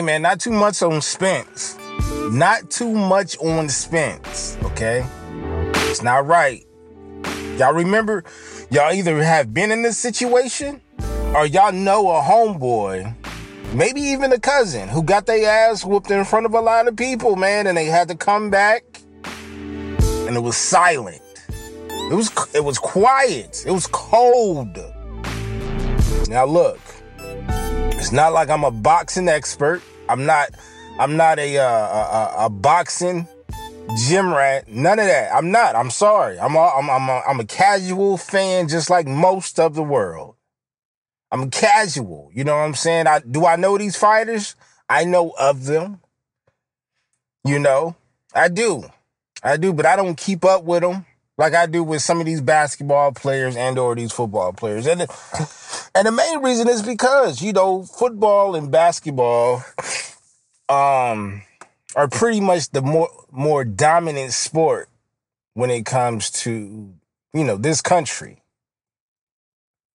Hey man, not too much on Spence. Not too much on Spence, okay? It's not right. Y'all remember, y'all either have been in this situation or y'all know a homeboy, maybe even a cousin, who got their ass whooped in front of a lot of people, man, and they had to come back and it was silent. It was it was quiet. It was cold. Now look, it's not like I'm a boxing expert. I'm not. I'm not a uh, a, a, boxing gym rat. None of that. I'm not. I'm sorry. I'm a, I'm I'm a, I'm a casual fan, just like most of the world. I'm casual. You know what I'm saying? I do I know these fighters? I know of them. You know, I do. I do, but I don't keep up with them like I do with some of these basketball players and or these football players. And and the main reason is because, you know, football and basketball um are pretty much the more more dominant sport when it comes to, you know, this country.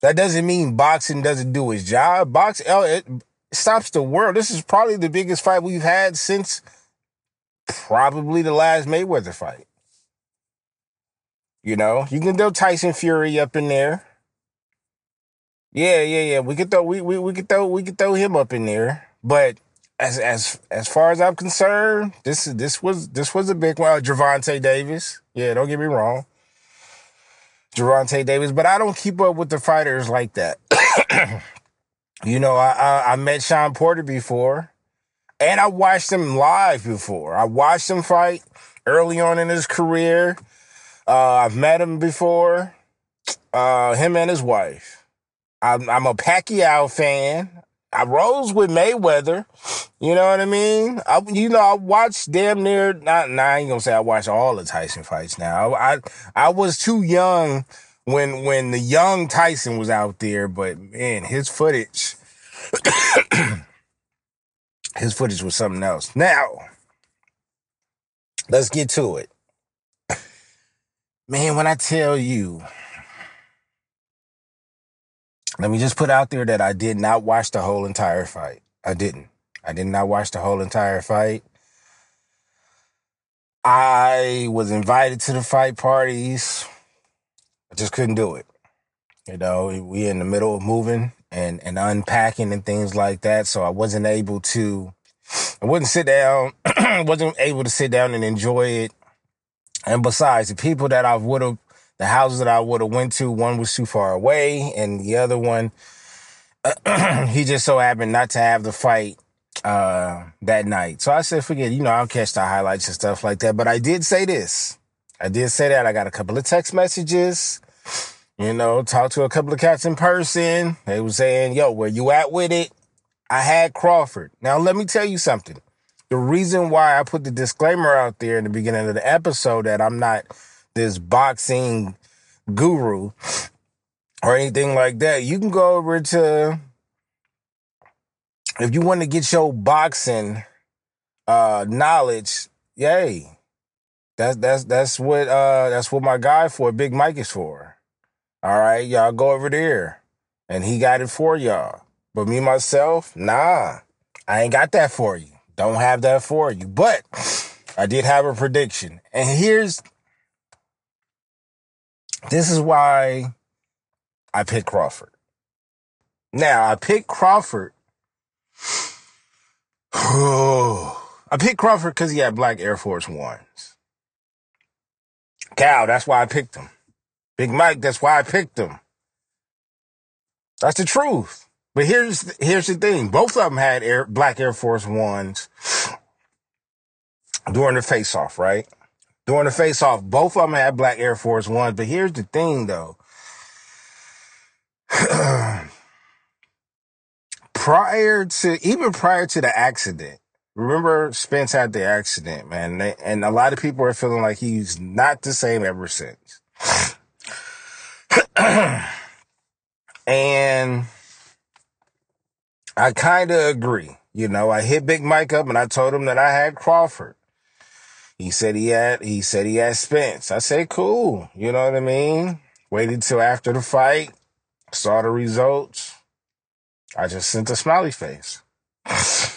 That doesn't mean boxing doesn't do its job. Boxing oh, it stops the world. This is probably the biggest fight we've had since probably the last Mayweather fight. You know, you can throw Tyson Fury up in there. Yeah, yeah, yeah. We could throw we we, we could throw we could throw him up in there. But as as as far as I'm concerned, this is this was this was a big one. Uh, Gervonta Davis. Yeah, don't get me wrong. Gervonta Davis, but I don't keep up with the fighters like that. you know, I, I I met Shawn Porter before, and I watched him live before. I watched him fight early on in his career. Uh, I've met him before. Uh, him and his wife. I'm, I'm a Pacquiao fan. I rose with Mayweather. You know what I mean? I, you know, I watched damn near. Not, nah, I ain't gonna say I watched all the Tyson fights. Now, I, I was too young when when the young Tyson was out there, but man, his footage, his footage was something else. Now, let's get to it. Man, when I tell you, let me just put out there that I did not watch the whole entire fight. I didn't. I did not watch the whole entire fight. I was invited to the fight parties. I just couldn't do it. You know, we in the middle of moving and, and unpacking and things like that. So I wasn't able to, I wouldn't sit down, wasn't able to sit down and enjoy it and besides, the people that I would have, the houses that I would have went to, one was too far away, and the other one, he just so happened not to have the fight uh, that night. So I said, forget, you know, I'll catch the highlights and stuff like that. But I did say this. I did say that. I got a couple of text messages. You know, talked to a couple of cats in person. They were saying, yo, where you at with it? I had Crawford. Now, let me tell you something the reason why I put the disclaimer out there in the beginning of the episode that I'm not this boxing guru or anything like that, you can go over to if you want to get your boxing uh knowledge, yay. That's that's that's what uh that's what my guy for Big Mike is for. All right, y'all go over there. And he got it for y'all. But me myself, nah. I ain't got that for you. Don't have that for you. But I did have a prediction. And here's this is why I picked Crawford. Now, I picked Crawford. I picked Crawford because he had black Air Force Ones. Cal, that's why I picked him. Big Mike, that's why I picked him. That's the truth. But here's here's the thing: both of them had Air, black Air Force Ones during the face-off, right? During the face-off, both of them had black Air Force Ones. But here's the thing, though: prior to even prior to the accident, remember Spence had the accident, man, and a lot of people are feeling like he's not the same ever since. and I kind of agree. You know, I hit Big Mike up and I told him that I had Crawford. He said he had, he said he had Spence. I said, cool. You know what I mean? Waited till after the fight, saw the results. I just sent a smiley face.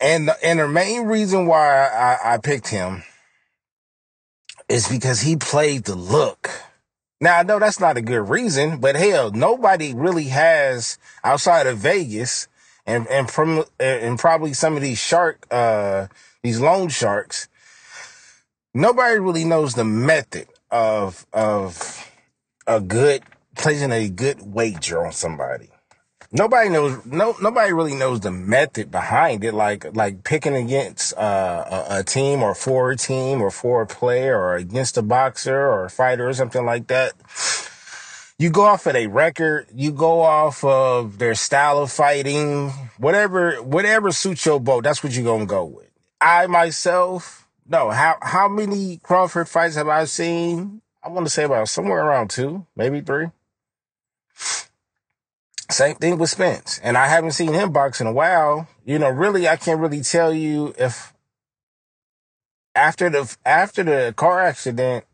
And the, and the main reason why I, I picked him is because he played the look. Now I know that's not a good reason, but hell, nobody really has outside of Vegas and and from and probably some of these shark uh these loan sharks. Nobody really knows the method of of a good placing a good wager on somebody. Nobody knows. No, nobody really knows the method behind it. Like, like picking against uh, a, a team or for a team or for a player or against a boxer or a fighter or something like that. You go off of a record. You go off of their style of fighting. Whatever, whatever suits your boat. That's what you're gonna go with. I myself, no. How how many Crawford fights have I seen? I want to say about somewhere around two, maybe three. Same thing with Spence. And I haven't seen him box in a while. You know, really, I can't really tell you if after the after the car accident,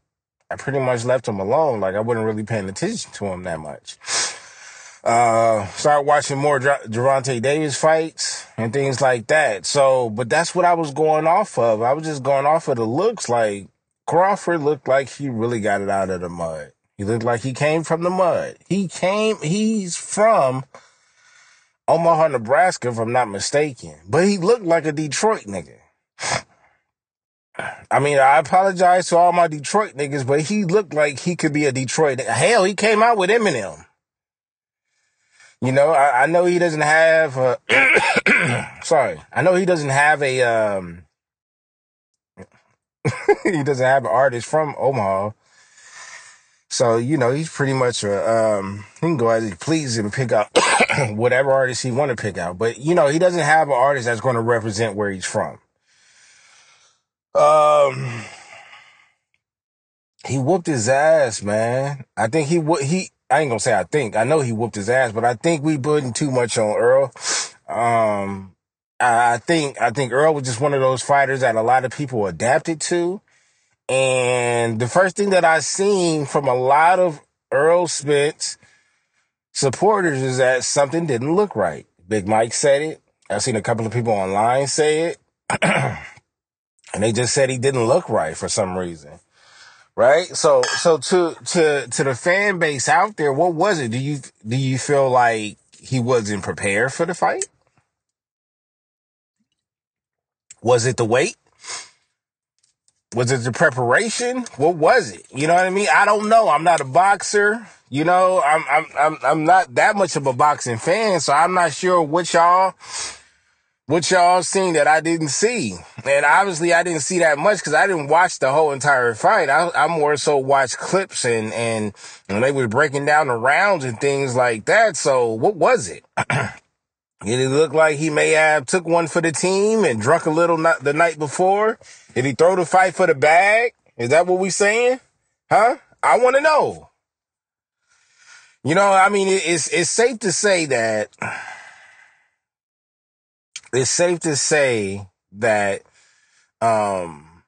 I pretty much left him alone. Like I wasn't really paying attention to him that much. Uh, started watching more Gervonta Davis fights and things like that. So, but that's what I was going off of. I was just going off of the looks. Like Crawford looked like he really got it out of the mud. He looked like he came from the mud. He came, he's from Omaha, Nebraska, if I'm not mistaken. But he looked like a Detroit nigga. I mean, I apologize to all my Detroit niggas, but he looked like he could be a Detroit. Nigga. Hell, he came out with Eminem. You know, I, I know he doesn't have a, sorry, I know he doesn't have a, um, he doesn't have an artist from Omaha so, you know, he's pretty much a, um, he can go as he pleases and pick out whatever artist he want to pick out. But, you know, he doesn't have an artist that's going to represent where he's from. Um, he whooped his ass, man. I think he, would he, I ain't gonna say I think, I know he whooped his ass, but I think we putting too much on Earl. Um, I think, I think Earl was just one of those fighters that a lot of people adapted to. And the first thing that I seen from a lot of Earl Spence supporters is that something didn't look right. Big Mike said it. I've seen a couple of people online say it. and they just said he didn't look right for some reason. Right? So so to to to the fan base out there, what was it? Do you do you feel like he wasn't prepared for the fight? Was it the weight? Was it the preparation? What was it? You know what I mean? I don't know. I'm not a boxer. You know, I'm I'm I'm I'm not that much of a boxing fan, so I'm not sure what y'all what y'all seen that I didn't see. And obviously I didn't see that much because I didn't watch the whole entire fight. I, I more so watched clips and, and, and they were breaking down the rounds and things like that. So what was it? Did it look like he may have took one for the team and drunk a little the night before? Did he throw the fight for the bag? Is that what we saying? Huh? I want to know. You know, I mean, it's it's safe to say that it's safe to say that um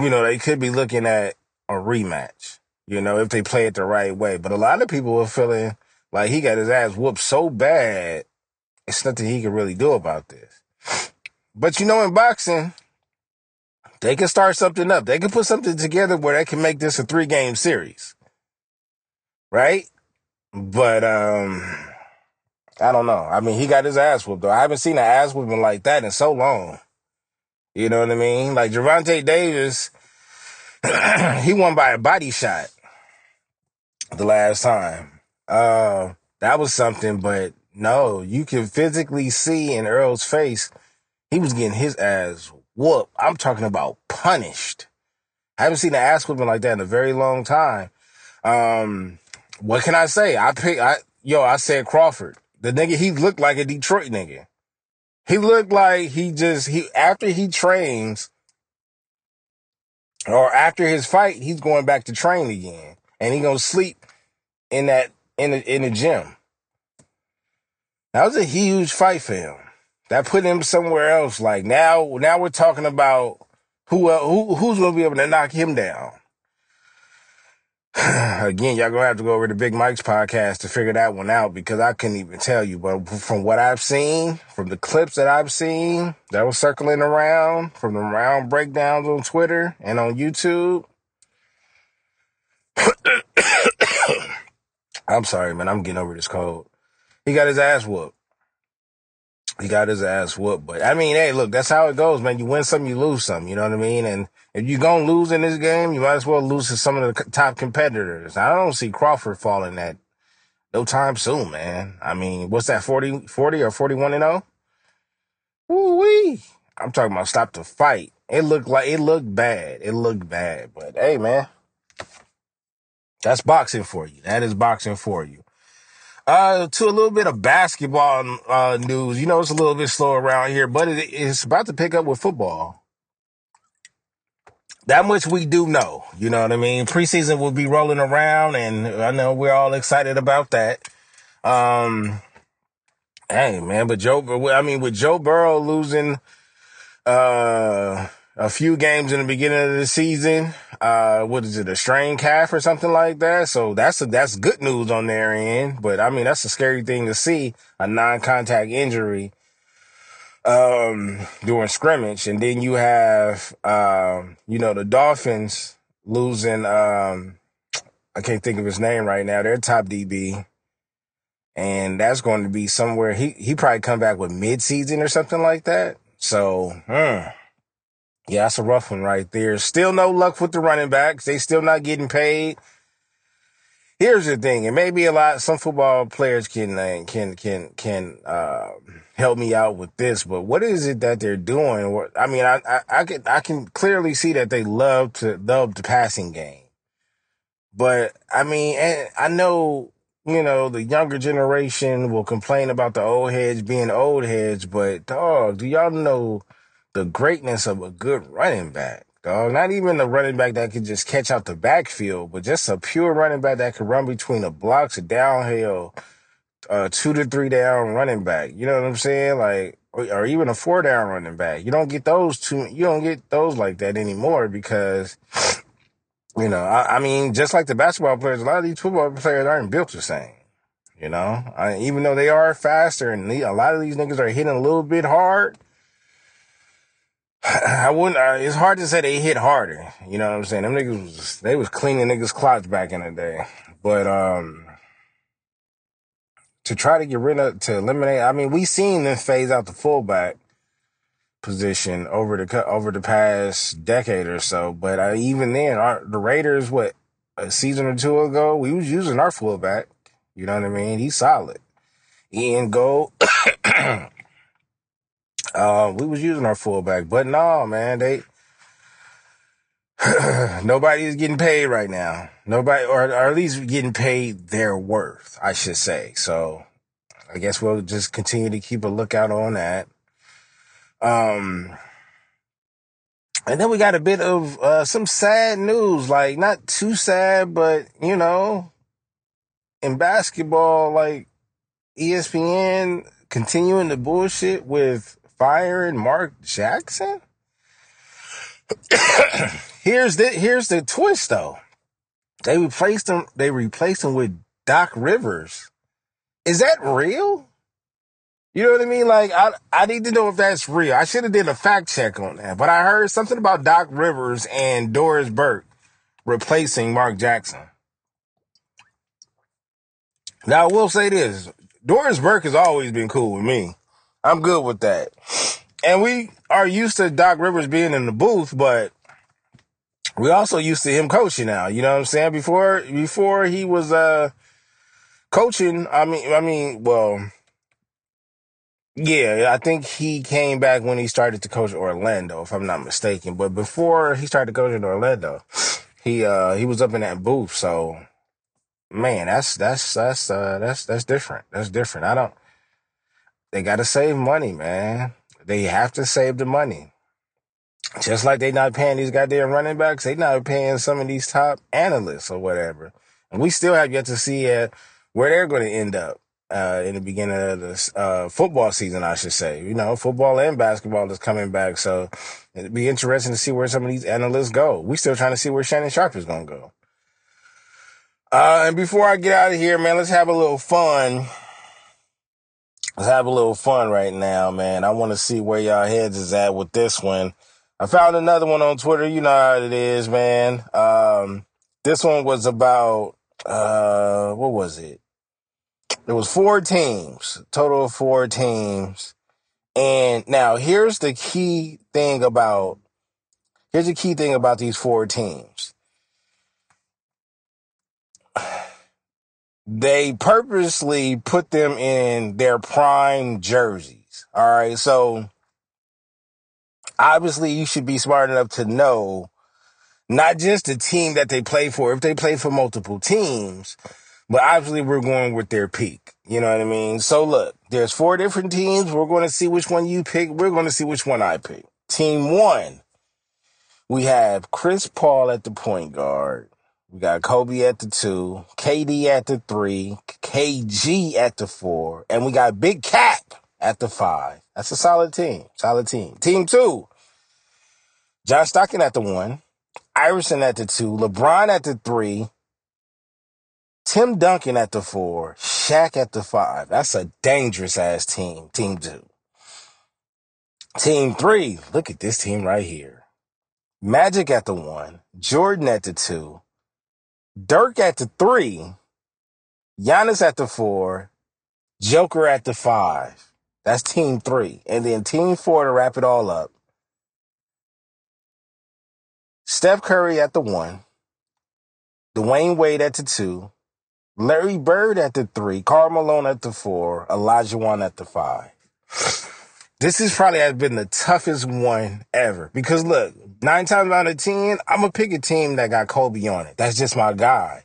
you know, they could be looking at a rematch, you know, if they play it the right way. But a lot of people are feeling like he got his ass whooped so bad it's nothing he can really do about this. But you know, in boxing, they can start something up. They can put something together where they can make this a three game series. Right? But um I don't know. I mean, he got his ass whooped though. I haven't seen an ass whooping like that in so long. You know what I mean? Like Gervonta Davis, he won by a body shot the last time. Uh, that was something, but no, you can physically see in Earl's face, he was getting his ass whooped. I'm talking about punished. I haven't seen an ass whooping like that in a very long time. Um, what can I say? I pick, I, yo, I said Crawford. The nigga, he looked like a Detroit nigga. He looked like he just, he, after he trains, or after his fight, he's going back to train again. And he gonna sleep in that, in the, in the gym. That was a huge fight for him. That put him somewhere else. Like now, now we're talking about who, who who's to be able to knock him down. Again, y'all gonna have to go over to Big Mike's podcast to figure that one out because I couldn't even tell you. But from what I've seen, from the clips that I've seen that was circling around, from the round breakdowns on Twitter and on YouTube, I'm sorry, man. I'm getting over this cold. He got his ass whooped. He got his ass whooped. But I mean, hey, look, that's how it goes, man. You win some, you lose some. You know what I mean? And if you're gonna lose in this game, you might as well lose to some of the top competitors. I don't see Crawford falling that no time soon, man. I mean, what's that, 40, 40 or 41 and 0? Woo wee. I'm talking about stop the fight. It looked like it looked bad. It looked bad. But hey, man, that's boxing for you. That is boxing for you. Uh, to a little bit of basketball uh, news. You know, it's a little bit slow around here, but it, it's about to pick up with football. That much we do know. You know what I mean? Preseason will be rolling around, and I know we're all excited about that. Um, hey, man, but Joe, I mean, with Joe Burrow losing uh, a few games in the beginning of the season. Uh, what is it, a strained calf or something like that? So that's a, that's good news on their end. But I mean, that's a scary thing to see a non-contact injury um, during scrimmage, and then you have um, you know the Dolphins losing. Um, I can't think of his name right now. Their top DB. And that's going to be somewhere he he probably come back with mid season or something like that. So, hmm. Yeah, that's a rough one right there. Still no luck with the running backs. They still not getting paid. Here's the thing, and maybe a lot some football players can uh, can can can uh, help me out with this. But what is it that they're doing? I mean, I, I I can I can clearly see that they love to love the passing game, but I mean, and I know you know the younger generation will complain about the old heads being old heads, but dog, do y'all know? the greatness of a good running back, dog. Not even a running back that could just catch out the backfield, but just a pure running back that could run between the blocks, downhill, uh, two to three down running back. You know what I'm saying? Like, or, or even a four down running back. You don't get those two. You don't get those like that anymore because. You know, I, I mean, just like the basketball players, a lot of these football players aren't built the same. You know, I, even though they are faster and a lot of these niggas are hitting a little bit hard, I wouldn't. Uh, it's hard to say they hit harder. You know what I'm saying? Them niggas they was cleaning niggas' clocks back in the day. But um, to try to get rid of to eliminate. I mean, we seen them phase out the fullback position over the over the past decade or so. But uh, even then, our, the Raiders, what a season or two ago, we was using our fullback. You know what I mean? He's solid. Ian Gold. Uh, we was using our fullback, but no, man, they nobody is getting paid right now. Nobody, or, or at least getting paid their worth, I should say. So I guess we'll just continue to keep a lookout on that. Um, and then we got a bit of uh, some sad news, like not too sad, but you know, in basketball, like ESPN continuing the bullshit with firing Mark Jackson? here's the here's the twist though. They replaced him. They replaced him with Doc Rivers. Is that real? You know what I mean? Like I I need to know if that's real. I should have did a fact check on that. But I heard something about Doc Rivers and Doris Burke replacing Mark Jackson. Now I will say this: Doris Burke has always been cool with me. I'm good with that. And we are used to Doc Rivers being in the booth, but we also used to him coaching now. You know what I'm saying? Before before he was uh coaching, I mean I mean, well, yeah, I think he came back when he started to coach Orlando, if I'm not mistaken. But before he started coaching Orlando, he uh he was up in that booth, so man, that's that's that's uh that's that's different. That's different. I don't they got to save money, man. They have to save the money. Just like they not paying these goddamn running backs, they not paying some of these top analysts or whatever. And we still have yet to see uh, where they're going to end up uh, in the beginning of the uh, football season, I should say. You know, football and basketball is coming back, so it'd be interesting to see where some of these analysts go. We still trying to see where Shannon Sharpe is going to go. Uh, and before I get out of here, man, let's have a little fun. Let's have a little fun right now, man. I want to see where y'all heads is at with this one. I found another one on Twitter. You know how it is, man. Um, this one was about, uh, what was it? There was four teams, total of four teams. And now here's the key thing about, here's the key thing about these four teams. They purposely put them in their prime jerseys. All right. So obviously you should be smart enough to know not just the team that they play for, if they play for multiple teams, but obviously we're going with their peak. You know what I mean? So look, there's four different teams. We're going to see which one you pick. We're going to see which one I pick. Team one, we have Chris Paul at the point guard. We got Kobe at the two, KD at the three, KG at the four, and we got Big Cap at the five. That's a solid team. Solid team. Team two, John Stockton at the one, Iverson at the two, LeBron at the three, Tim Duncan at the four, Shaq at the five. That's a dangerous ass team. Team two. Team three, look at this team right here. Magic at the one, Jordan at the two, Dirk at the three, Giannis at the four, Joker at the five. That's team three. And then team four to wrap it all up. Steph Curry at the one, Dwyane Wade at the two, Larry Bird at the three, Karl Malone at the four, Olajuwon at the five. This is probably has been the toughest one ever because look, nine times out of ten, I'm gonna pick a team that got Kobe on it. That's just my guy.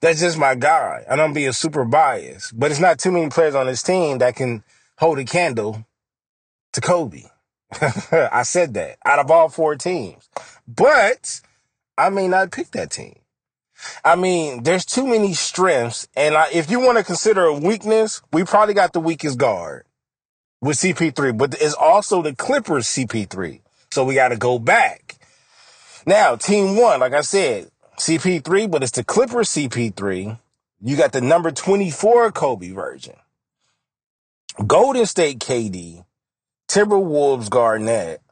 That's just my guy. I don't be a super biased. but it's not too many players on this team that can hold a candle to Kobe. I said that out of all four teams, but I may not pick that team. I mean, there's too many strengths, and I, if you want to consider a weakness, we probably got the weakest guard with CP3, but it's also the Clippers CP3. So we got to go back. Now, team one, like I said, CP3, but it's the Clippers CP3. You got the number 24 Kobe version. Golden State KD, Timberwolves Garnett,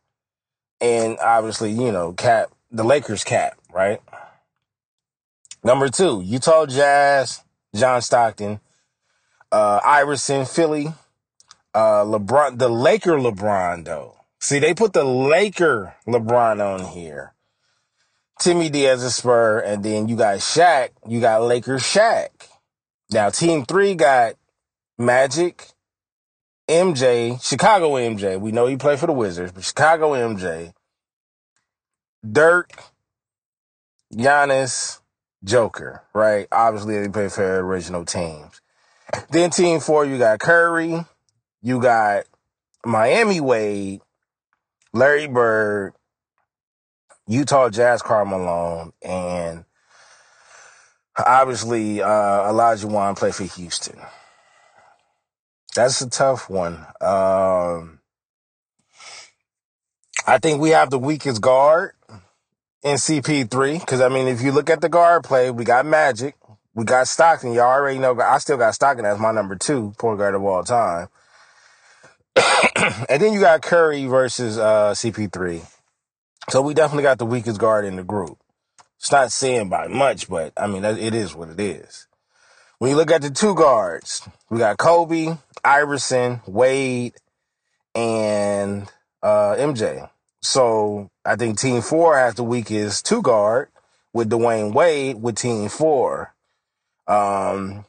and obviously, you know, Cap, the Lakers Cap, right? Number two, Utah Jazz, John Stockton, uh, Iverson, Philly, uh, LeBron, the Laker LeBron though. See, they put the Laker LeBron on here. Timmy Diaz a Spur, and then you got Shaq. You got Lakers Shaq. Now, Team Three got Magic, MJ, Chicago MJ. We know he played for the Wizards, but Chicago MJ, Dirk, Giannis, Joker. Right? Obviously, they played for original teams. Then Team Four, you got Curry, you got Miami Wade, Larry Bird, Utah Jazz Karl Malone, and obviously uh, Olajuwon played for Houston. That's a tough one. Um, I think we have the weakest guard in CP3 because I mean, if you look at the guard play, we got Magic, we got Stockton. Y'all already know. I still got Stockton as my number two point guard of all time. and then you got Curry versus uh, CP3. So we definitely got the weakest guard in the group. It's not saying by much, but I mean, it is what it is. When you look at the two guards, we got Kobe, Iverson, Wade, and uh, MJ. So I think Team Four has the weakest two guard with Dwyane Wade with Team Four. Um,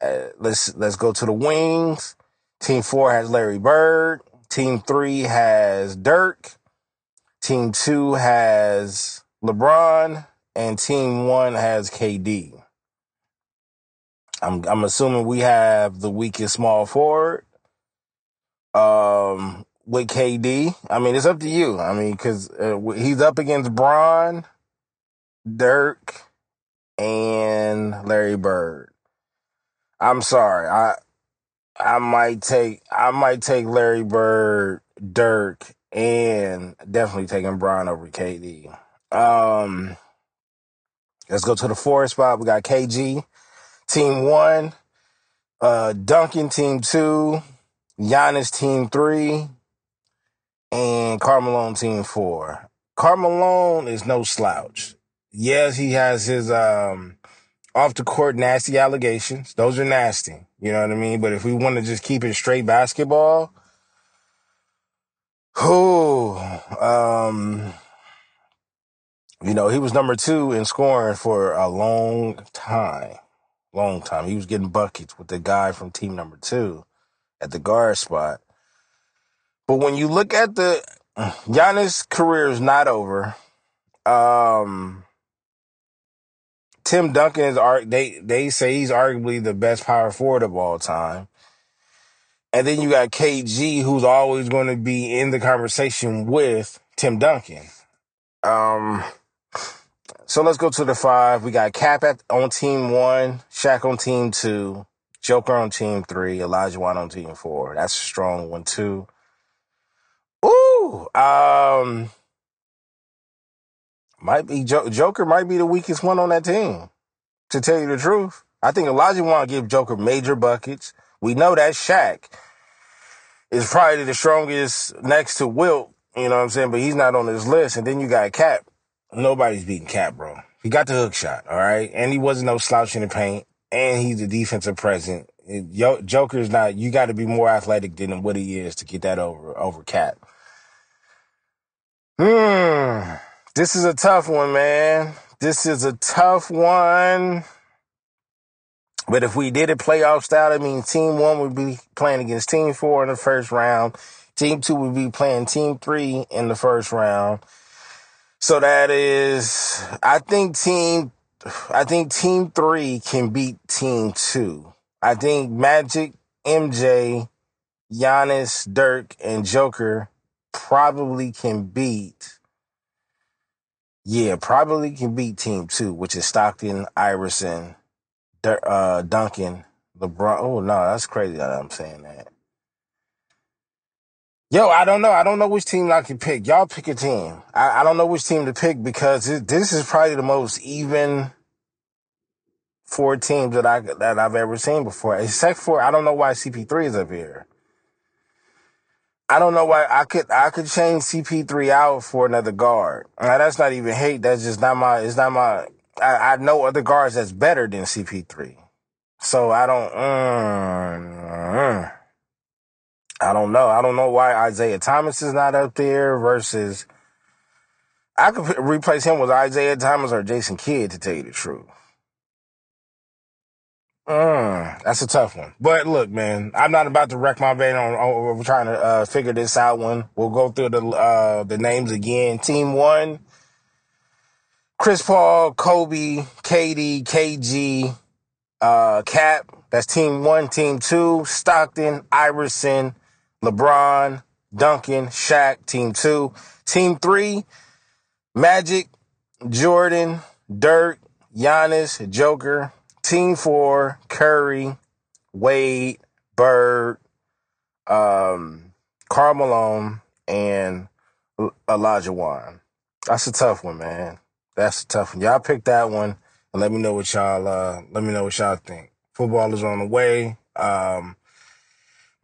uh, let's let's go to the wings. Team four has Larry Bird. Team three has Dirk. Team two has LeBron. And team one has KD. I'm I'm assuming we have the weakest small forward. Um, with KD. I mean, it's up to you. I mean, because uh, he's up against Bron, Dirk, and Larry Bird. I'm sorry. I I might take I might take Larry Bird, Dirk, and definitely taking Bron over KD. Um, Let's go to the four spot. We got KG, team one, uh, Duncan, team two, Giannis, team three, and Carmelo, team four. Carmelo is no slouch. Yes, he has his um, off the court nasty allegations. Those are nasty. You know what I mean? But if we want to just keep it straight basketball, who, um, you know, he was number two in scoring for a long time. Long time. He was getting buckets with the guy from team number two at the guard spot. But when you look at the Giannis' career is not over. Um, Tim Duncan is they they say he's arguably the best power forward of all time. And then you got KG, who's always going to be in the conversation with Tim Duncan. Um, so let's go to the five. We got Cap at, on team one, Shaq on team two, Joker on team three, Olajuwon on team four. That's a strong one too. Ooh, um, might be Joker might be the weakest one on that team. To tell you the truth, I think Elijah Olajuwon give Joker major buckets. We know that Shaq is probably the strongest next to Wilt. You know what I'm saying? But he's not on this list. And then you got Cap. Nobody's beating Cap, bro. He got the hook shot, all right, and he wasn't no slouch in the paint, and he's a defensive present. Joker's not. You got to be more athletic than what he is to get that over over Cap. Hmm. This is a tough one, man. This is a tough one. But if we did it playoff style, I mean, team one would be playing against team four in the first round. Team two would be playing team three in the first round. So that is, I think team, I think team three can beat team two. I think Magic, MJ, Giannis, Dirk, and Joker probably can beat. Yeah, probably can beat Team Two, which is Stockton, Iverson, uh, Duncan, LeBron. Oh no, that's crazy that I'm saying that. Yo, I don't know. I don't know which team I can pick. Y'all pick a team. I, I don't know which team to pick because it, this is probably the most even four teams that I that I've ever seen before. Except for I don't know why CP3 is up here. I don't know why I could I could change CP3 out for another guard. Now, that's not even hate. That's just not my. It's not my. I, I know other guards that's better than CP3. So I don't. Mm, I don't know. I don't know why Isiah Thomas is not up there versus. I could replace him with Isiah Thomas or Jason Kidd to tell you the truth. Mm, that's a tough one. But look, man, I'm not about to wreck my vein on, on, on trying to uh, figure this out one. We'll go through the uh, the names again. Team one, Chris Paul, Kobe, KD, KG, uh, Cap. That's team one. Team two, Stockton, Iverson, LeBron, Duncan, Shaq. Team two. Team three, Magic, Jordan, Dirk, Giannis, Joker, Team four, Curry, Wade, Bird, um, and Olajuwon. That's a tough one, man. That's a tough one. Y'all pick that one and let me know what y'all uh let me know what y'all think. Football is on the way. Um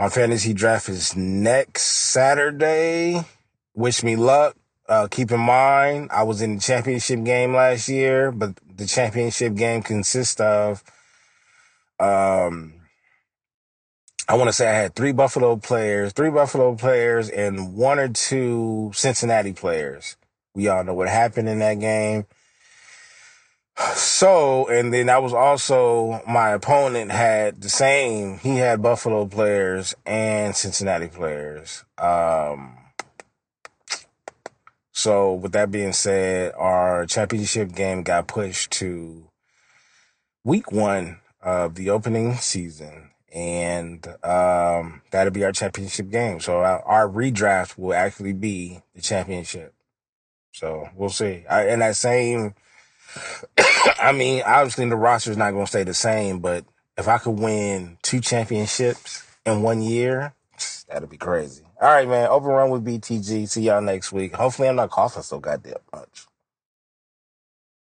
my fantasy draft is next Saturday. Wish me luck. Uh, keep in mind, I was in the championship game last year, but the championship game consists of, um, I want to say I had three Buffalo players, three Buffalo players, and one or two Cincinnati players. We all know what happened in that game. So, and then I was also, my opponent had the same, he had Buffalo players and Cincinnati players. Um, so with that being said, our championship game got pushed to week one of the opening season. And um, that'll be our championship game. So our, our redraft will actually be the championship. So we'll see. I, and that same, I mean, obviously the roster is not going to stay the same, but if I could win two championships in one year, that'd be crazy. All right, man. Open run with BTG. See y'all next week. Hopefully, I'm not coughing so goddamn much.